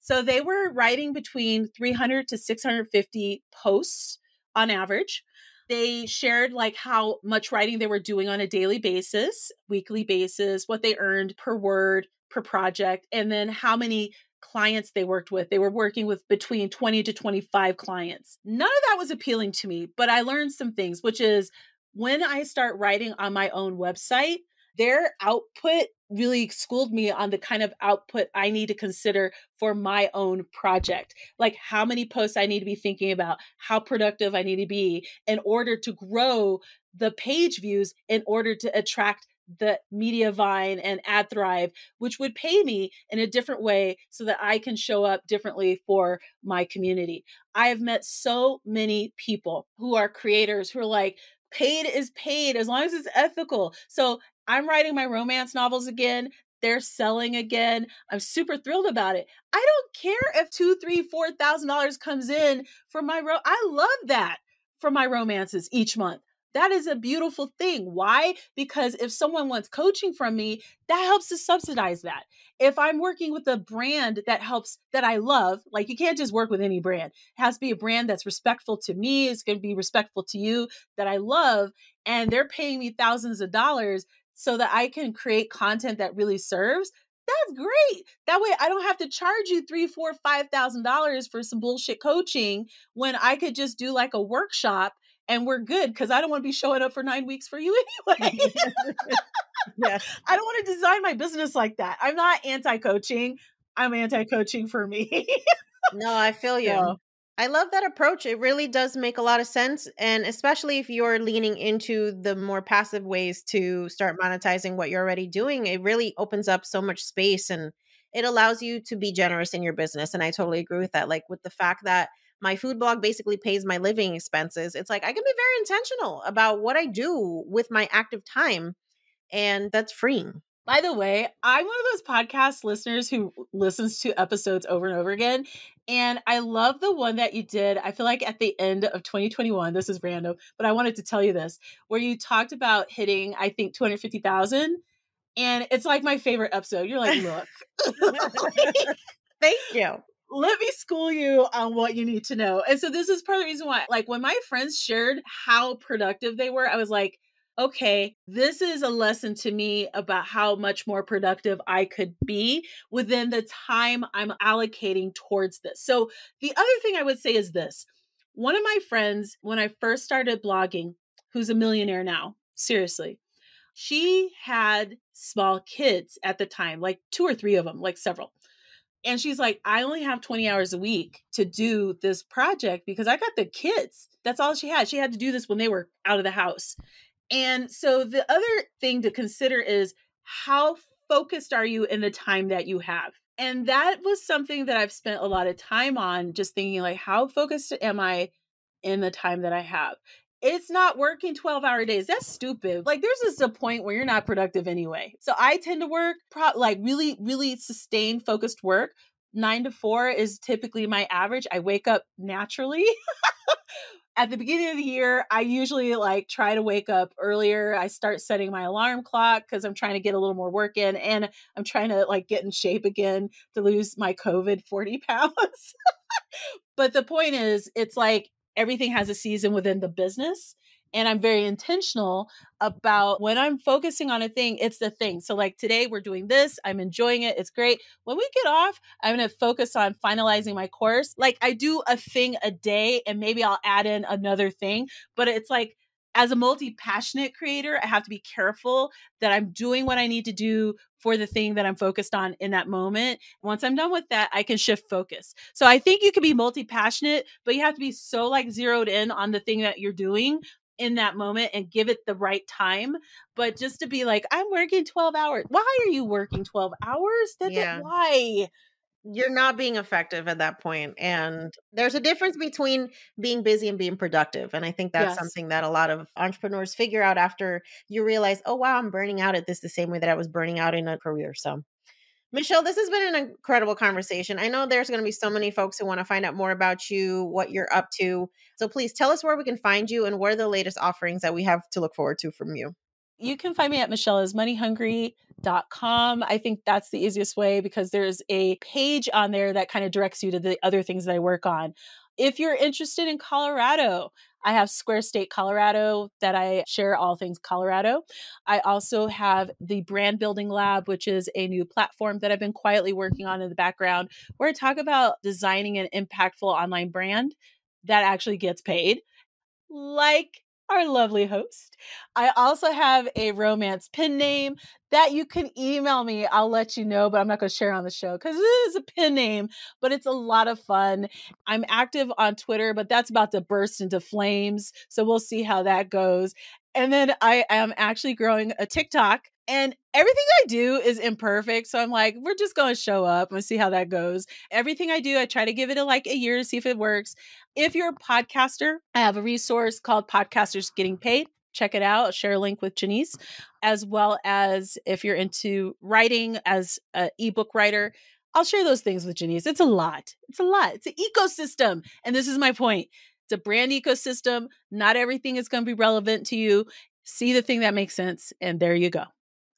So they were writing between 300 to 650 posts on average. They shared like how much writing they were doing on a daily basis, weekly basis, what they earned per word, per project, and then how many clients they worked with. They were working with between 20 to 25 clients. None of that was appealing to me, but I learned some things, which is when I start writing on my own website, their output really schooled me on the kind of output I need to consider for my own project. Like how many posts I need to be thinking about, how productive I need to be in order to grow the page views in order to attract the Mediavine and AdThrive, which would pay me in a different way so that I can show up differently for my community. I have met so many people who are creators who are like, paid is paid as long as it's ethical. So I'm writing my romance novels again. They're selling again. I'm super thrilled about it. I don't care if two, three, four thousand dollars comes in for my ro. I love that for my romances each month. That is a beautiful thing. Why? Because if someone wants coaching from me, that helps to subsidize that. If I'm working with a brand that helps, that I love, like you can't just work with any brand. It has to be a brand that's respectful to me. It's going to be respectful to you that I love. And they're paying me thousands of dollars so that I can create content that really serves. That's great. That way I don't have to charge you three, four, five thousand dollars for some bullshit coaching when I could just do like a workshop and we're good because I don't want to be showing up for nine weeks for you anyway. yeah. I don't want to design my business like that. I'm not anti coaching. I'm anti coaching for me. no, I feel you. So, I love that approach. It really does make a lot of sense. And especially if you're leaning into the more passive ways to start monetizing what you're already doing, it really opens up so much space and it allows you to be generous in your business. And I totally agree with that. Like with the fact that my food blog basically pays my living expenses. It's like I can be very intentional about what I do with my active time, and that's freeing. By the way, I'm one of those podcast listeners who listens to episodes over and over again. And I love the one that you did. I feel like at the end of 2021, this is random, but I wanted to tell you this, where you talked about hitting, I think, 250,000. And it's like my favorite episode. You're like, look. Thank you let me school you on what you need to know. And so this is part of the reason why, like, when my friends shared how productive they were, I was like, okay, this is a lesson to me about how much more productive I could be within the time I'm allocating towards this. So, the other thing I would say is this one of my friends, when I first started blogging, who's a millionaire now, seriously, she had small kids at the time, like two or three of them, like several. And she's like, I only have 20 hours a week to do this project because I got the kids. That's all she had. She had to do this when they were out of the house. And so the other thing to consider is how focused are you in the time that you have? And that was something that I've spent a lot of time on, just thinking like, how focused am I in the time that I have? It's not working 12 hour days. That's stupid. Like, there's just a point where you're not productive anyway. So I tend to work pro- like really, really sustained, focused work. Nine to four is typically my average. I wake up naturally. at the beginning of the year, I usually like try to wake up earlier. I start setting my alarm clock because I'm trying to get a little more work in and I'm trying to like get in shape again to lose my COVID 40 pounds. but the point is, it's like everything has a season within the business and I'm very intentional about when I'm focusing on a thing, it's the thing. So, like today, we're doing this, I'm enjoying it, it's great. When we get off, I'm gonna focus on finalizing my course. Like, I do a thing a day, and maybe I'll add in another thing, but it's like, as a multi passionate creator, I have to be careful that I'm doing what I need to do for the thing that I'm focused on in that moment. Once I'm done with that, I can shift focus. So I think you can be multi passionate, but you have to be so like zeroed in on the thing that you're doing in that moment and give it the right time. But just to be like, I'm working 12 hours. Why are you working 12 hours? That's yeah. Why? You're not being effective at that. And there's a difference between being busy and being productive. And I think that's yes. something that a lot of entrepreneurs figure out after you realize, oh, wow, I'm burning out at this the same way that I was burning out in a career. So Michelle, this has been an incredible conversation. I know there's going to be so many folks who want to find out more about you, what you're up to. So please tell us where we can find you and what are the latest offerings that we have to look forward to from you. You can find me at michelleismoneyhungry.com. I think that's the easiest way because there's a page on there that kind of directs you to the other things that I work on. If you're interested in Colorado, I have Square State Colorado that I share all things Colorado. I also have the Brand Building Lab, which is a new platform that I've been quietly working on in the background, where I talk about designing an impactful online brand that actually gets paid. Like our lovely host. I also have a romance pin name that you can email me. I'll let you know, but I'm not going to share on the show because it is a pin name, but it's a lot of fun. I'm active on Twitter, but that's about to burst into flames. So we'll see how that goes. And then I am actually growing a TikTok and everything I do is imperfect. So I'm like, we're just going to show up and see how that goes. Everything I do, I try to give it a, like a year to see if it works. If you're a podcaster, I have a resource called Podcasters Getting Paid. Check it out. I'll share a link with Janice, as well as if you're into writing as an ebook writer. I'll share those things with Janice. It's a lot. It's a lot. It's an ecosystem. And this is my point. A brand ecosystem. Not everything is going to be relevant to you. See the thing that makes sense. And there you go.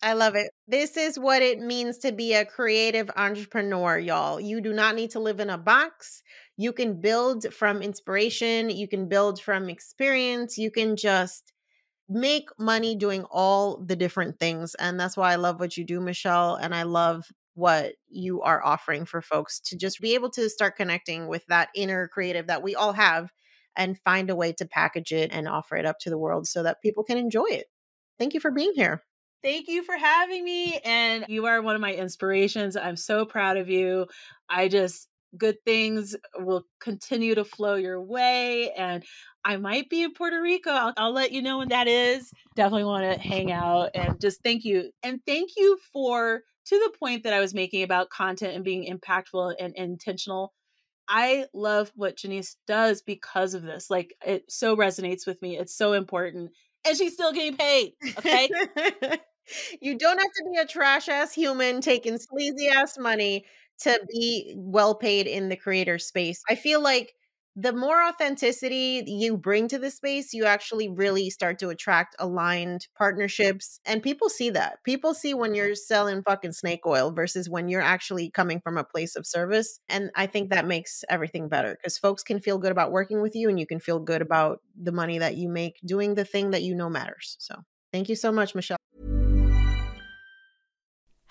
I love it. This is what it means to be a creative entrepreneur, y'all. You do not need to live in a box. You can build from inspiration, you can build from experience, you can just make money doing all the different things. And that's why I love what you do, Michelle. And I love what you are offering for folks to just be able to start connecting with that inner creative that we all have and find a way to package it and offer it up to the world so that people can enjoy it. Thank you for being here. Thank you for having me. And you are one of my inspirations. I'm so proud of you. I just, good things will continue to flow your way. And I might be in Puerto Rico. I'll, I'll let you know when that is. Definitely want to hang out and just thank you. And thank you for, to the point that I was making about content and being impactful and, and intentional. I love what Janice does because of this. Like it so resonates with me. It's so important. And she's still getting paid. Okay. you don't have to be a trash ass human taking sleazy ass money to be well paid in the creator space. I feel like the more authenticity you bring to the space, you actually really start to attract aligned partnerships. And people see that. People see when you're selling fucking snake oil versus when you're actually coming from a place of service. And I think that makes everything better because folks can feel good about working with you and you can feel good about the money that you make doing the thing that you know matters. So thank you so much, Michelle.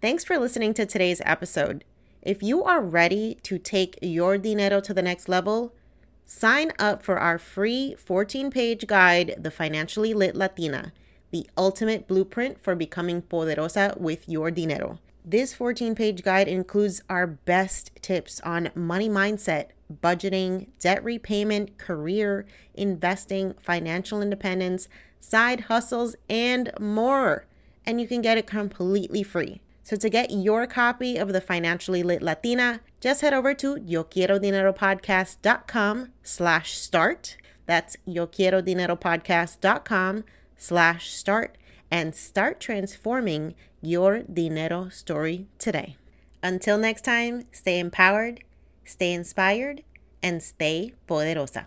Thanks for listening to today's episode. If you are ready to take your dinero to the next level, sign up for our free 14 page guide, The Financially Lit Latina the ultimate blueprint for becoming poderosa with your dinero. This 14 page guide includes our best tips on money mindset, budgeting, debt repayment, career, investing, financial independence, side hustles, and more. And you can get it completely free. So to get your copy of the Financially Lit Latina, just head over to YoQuieroDineroPodcast.com slash start. That's YoQuieroDineroPodcast.com slash start and start transforming your dinero story today. Until next time, stay empowered, stay inspired, and stay poderosa.